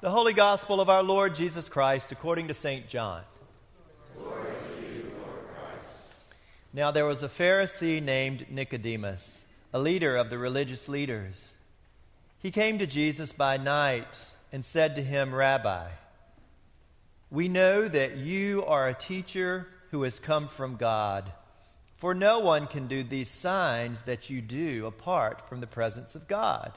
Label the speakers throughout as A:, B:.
A: The Holy Gospel of our Lord Jesus Christ according to St. John. now there was a Pharisee named Nicodemus, a leader of the religious leaders. He came to Jesus by night and said to him, Rabbi, we know that you are a teacher who has come from God, for no one can do these signs that you do apart from the presence of God.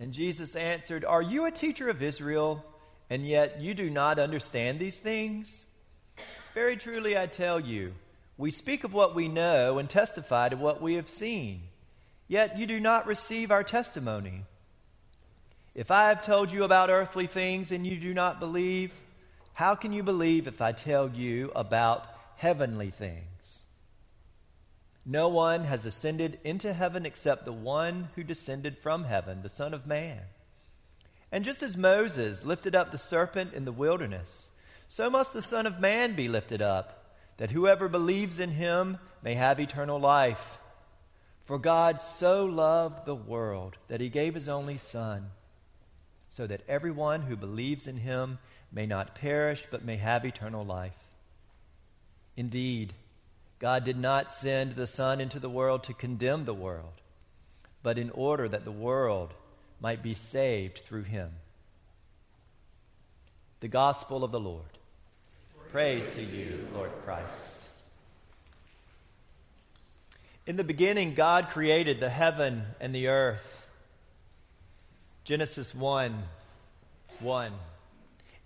A: And Jesus answered, Are you a teacher of Israel, and yet you do not understand these things? Very truly I tell you, we speak of what we know and testify to what we have seen, yet you do not receive our testimony. If I have told you about earthly things and you do not believe, how can you believe if I tell you about heavenly things? No one has ascended into heaven except the one who descended from heaven, the Son of Man. And just as Moses lifted up the serpent in the wilderness, so must the Son of Man be lifted up, that whoever believes in him may have eternal life. For God so loved the world that he gave his only Son, so that everyone who believes in him may not perish, but may have eternal life. Indeed, God did not send the Son into the world to condemn the world, but in order that the world might be saved through him. The Gospel of the Lord. Praise to you, Lord Christ. In the beginning, God created the heaven and the earth. Genesis 1 1.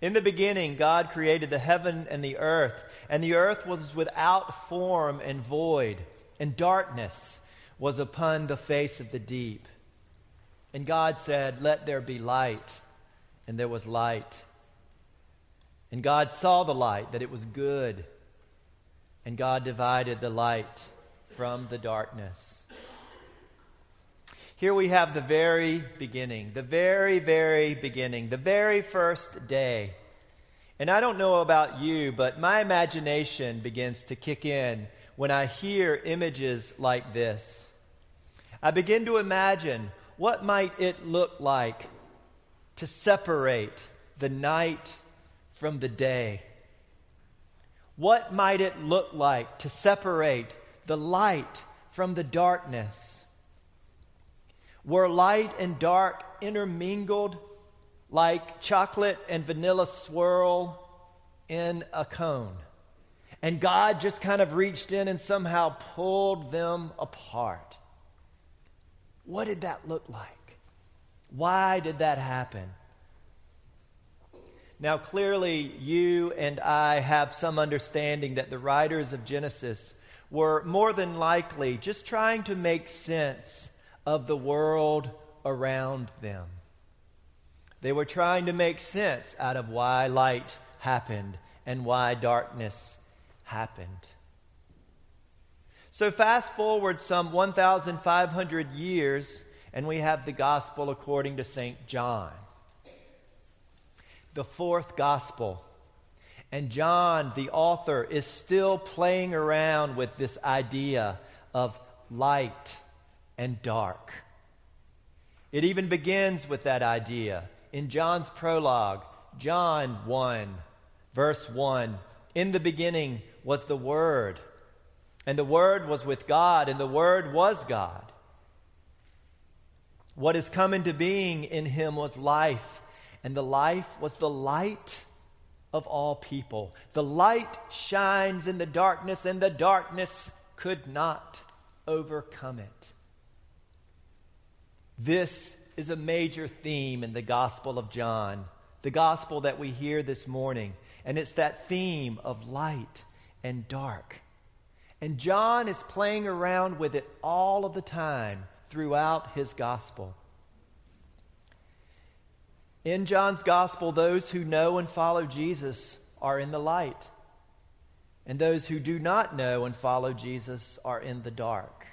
A: In the beginning, God created the heaven and the earth, and the earth was without form and void, and darkness was upon the face of the deep. And God said, Let there be light. And there was light. And God saw the light, that it was good. And God divided the light from the darkness. Here we have the very beginning, the very, very beginning, the very first day. And I don't know about you, but my imagination begins to kick in when I hear images like this. I begin to imagine what might it look like to separate the night from the day? What might it look like to separate the light from the darkness? were light and dark intermingled like chocolate and vanilla swirl in a cone. And God just kind of reached in and somehow pulled them apart. What did that look like? Why did that happen? Now, clearly, you and I have some understanding that the writers of Genesis were more than likely just trying to make sense of the world around them. They were trying to make sense out of why light happened and why darkness happened. So, fast forward some 1,500 years, and we have the gospel according to St. John, the fourth gospel. And John, the author, is still playing around with this idea of light and dark. It even begins with that idea. In John's prologue, John 1, verse 1 In the beginning was the Word, and the Word was with God, and the Word was God. What has come into being in him was life, and the life was the light of all people. The light shines in the darkness, and the darkness could not overcome it. This is a major theme in the Gospel of John, the Gospel that we hear this morning. And it's that theme of light and dark. And John is playing around with it all of the time throughout his Gospel. In John's Gospel, those who know and follow Jesus are in the light, and those who do not know and follow Jesus are in the dark.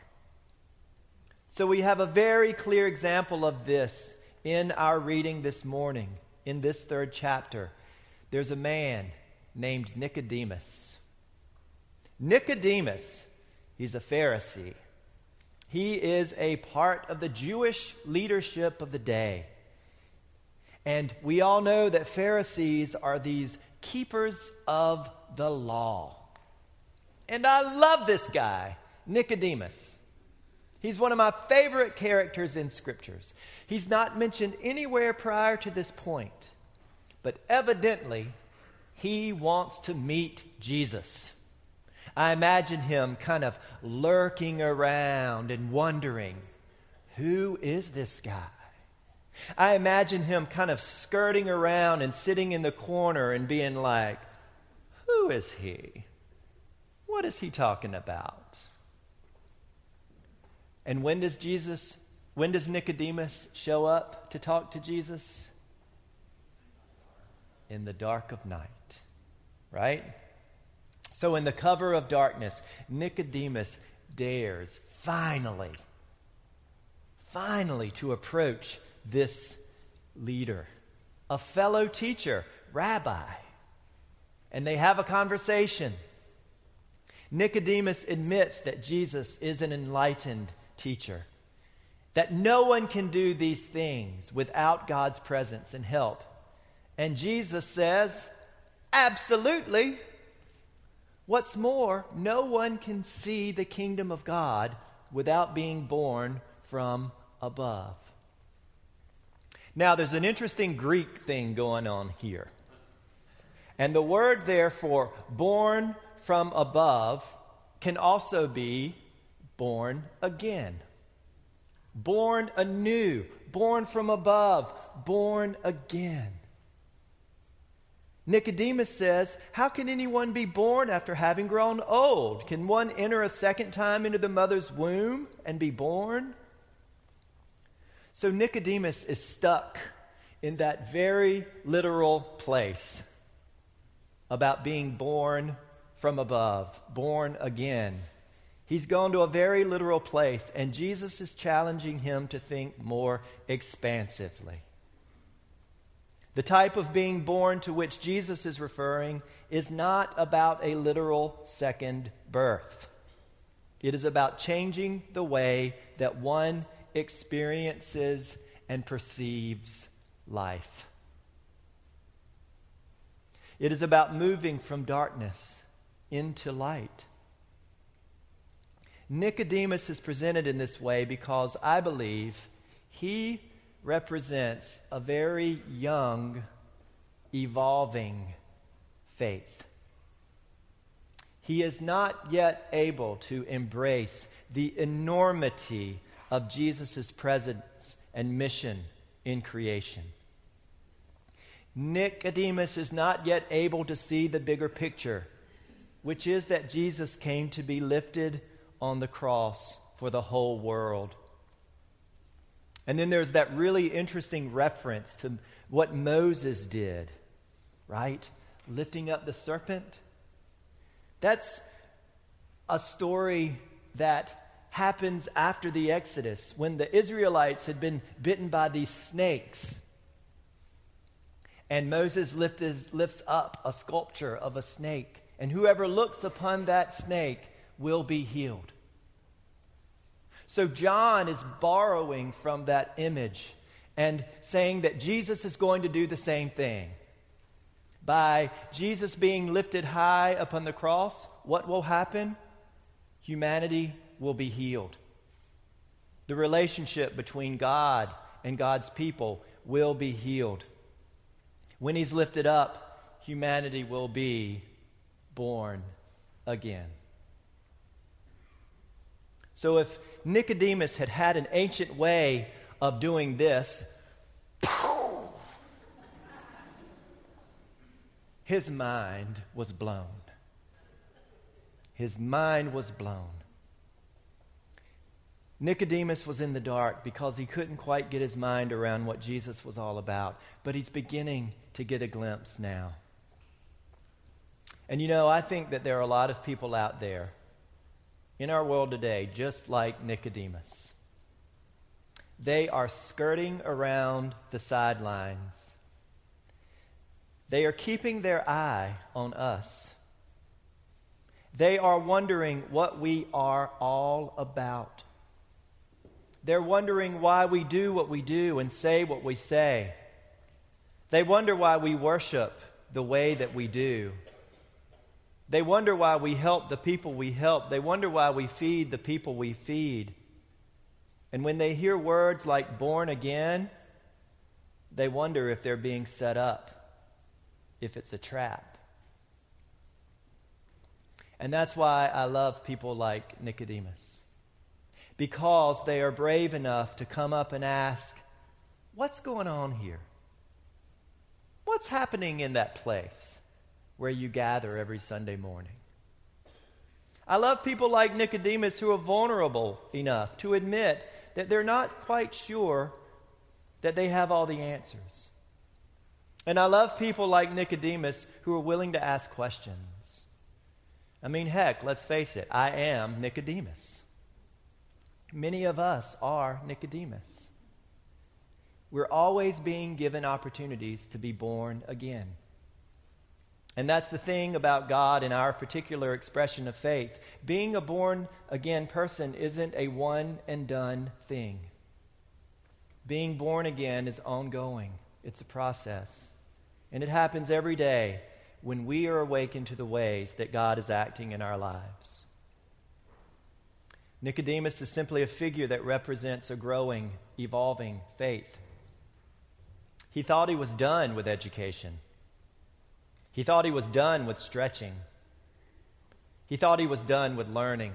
A: So we have a very clear example of this in our reading this morning, in this third chapter. There's a man named Nicodemus. Nicodemus, he's a Pharisee. He is a part of the Jewish leadership of the day. And we all know that Pharisees are these keepers of the law. And I love this guy, Nicodemus. He's one of my favorite characters in scriptures. He's not mentioned anywhere prior to this point, but evidently he wants to meet Jesus. I imagine him kind of lurking around and wondering, who is this guy? I imagine him kind of skirting around and sitting in the corner and being like, Who is he? What is he talking about? And when does Jesus, when does Nicodemus show up to talk to Jesus? In the dark of night, right? So, in the cover of darkness, Nicodemus dares finally, finally to approach this leader, a fellow teacher, rabbi. And they have a conversation. Nicodemus admits that Jesus is an enlightened teacher, that no one can do these things without God's presence and help. And Jesus says, Absolutely. What's more, no one can see the kingdom of God without being born from above. Now, there's an interesting Greek thing going on here. And the word, therefore, born from above can also be born again. Born anew, born from above, born again. Nicodemus says, How can anyone be born after having grown old? Can one enter a second time into the mother's womb and be born? So Nicodemus is stuck in that very literal place about being born from above, born again. He's gone to a very literal place, and Jesus is challenging him to think more expansively. The type of being born to which Jesus is referring is not about a literal second birth. It is about changing the way that one experiences and perceives life. It is about moving from darkness into light. Nicodemus is presented in this way because I believe he represents a very young, evolving faith. He is not yet able to embrace the enormity of Jesus' presence and mission in creation. Nicodemus is not yet able to see the bigger picture, which is that Jesus came to be lifted on the cross for the whole world. And then there's that really interesting reference to what Moses did, right? Lifting up the serpent. That's a story that happens after the Exodus when the Israelites had been bitten by these snakes. And Moses lifts, lifts up a sculpture of a snake, and whoever looks upon that snake will be healed. So John is borrowing from that image and saying that Jesus is going to do the same thing. By Jesus being lifted high upon the cross, what will happen? Humanity will be healed. The relationship between God and God's people will be healed. When he's lifted up, humanity will be born again. So if Nicodemus had had an ancient way of doing this, his mind was blown. His mind was blown. Nicodemus was in the dark because he couldn't quite get his mind around what Jesus was all about, but he's beginning to get a glimpse now. And you know, I think that there are a lot of people out there in our world today, just like Nicodemus. They are skirting around the sidelines. They are keeping their eye on us. They are wondering what we are all about. They're wondering why we do what we do and say what we say. They wonder why we worship the way that we do. They wonder why we help the people we help. They wonder why we feed the people we feed. And when they hear words like born again, they wonder if they're being set up, if it's a trap. And that's why I love people like Nicodemus. Because they are brave enough to come up and ask, What's going on here? What's happening in that place? Where you gather every Sunday morning. I love people like Nicodemus who are vulnerable enough to admit that they're not quite sure that they have all the answers. And I love people like Nicodemus who are willing to ask questions. I mean, heck, let's face it, I am Nicodemus. Many of us are Nicodemus. We're always being given opportunities to be born again. And that's the thing about God and our particular expression of faith. Being a born again person isn't a one and done thing. Being born again is ongoing, it's a process. And it happens every day when we are awakened to the ways that God is acting in our lives. Nicodemus is simply a figure that represents a growing, evolving faith. He thought he was done with education. He thought he was done with stretching. He thought he was done with learning.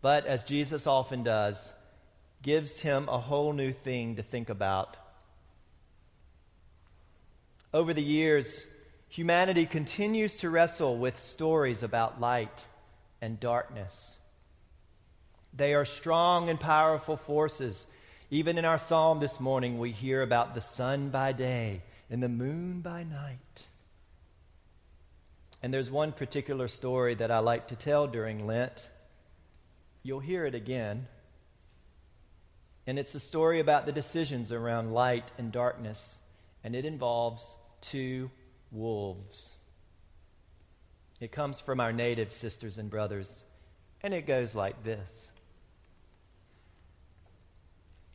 A: But as Jesus often does, gives him a whole new thing to think about. Over the years, humanity continues to wrestle with stories about light and darkness. They are strong and powerful forces. Even in our psalm this morning, we hear about the sun by day and the moon by night. And there's one particular story that I like to tell during Lent. You'll hear it again. And it's a story about the decisions around light and darkness. And it involves two wolves. It comes from our native sisters and brothers. And it goes like this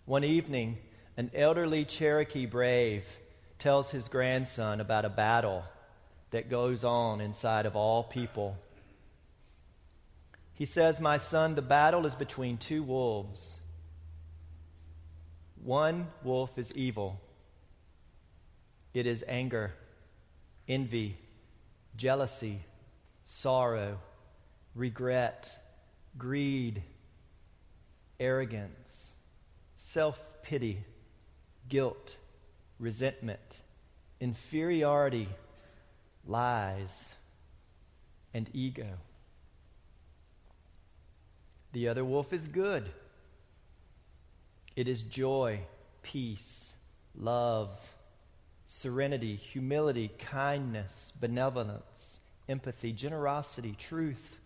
A: One evening, an elderly Cherokee brave tells his grandson about a battle that goes on inside of all people. He says, My son, the battle is between two wolves. One wolf is evil, it is anger, envy, jealousy, sorrow, regret, greed, arrogance, self pity, guilt resentment, inferiority, lies, and ego. The other wolf is good. It is joy, peace, love, serenity, humility, kindness, benevolence, empathy, generosity, truth,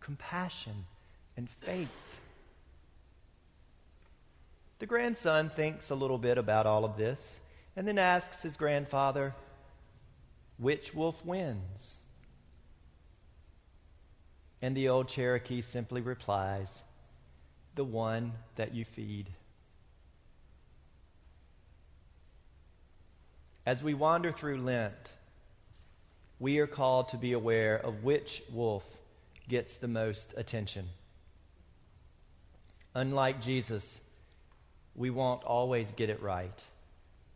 A: compassion, and faith. The grandson thinks a little bit about all of this and then asks his grandfather, Which wolf wins? And the old Cherokee simply replies, The one that you feed. As we wander through Lent, we are called to be aware of which wolf gets the most attention. Unlike Jesus, we won't always get it right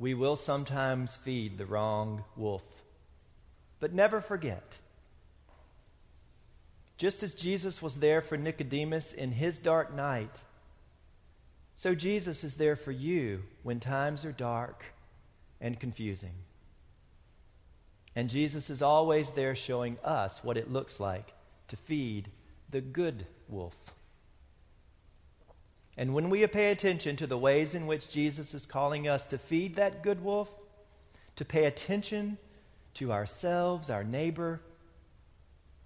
A: we will sometimes feed the wrong wolf. But never forget just as Jesus was there for Nicodemus in his dark night, so Jesus is there for you when times are dark and confusing. And Jesus is always there showing us what it looks like to feed the good wolf. And when we pay attention to the ways in which Jesus is calling us to feed that good wolf, to pay attention to ourselves, our neighbor,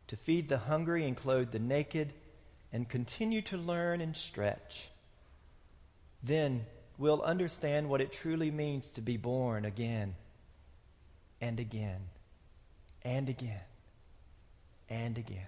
A: to feed the hungry and clothe the naked, and continue to learn and stretch, then we'll understand what it truly means to be born again and again and again and again.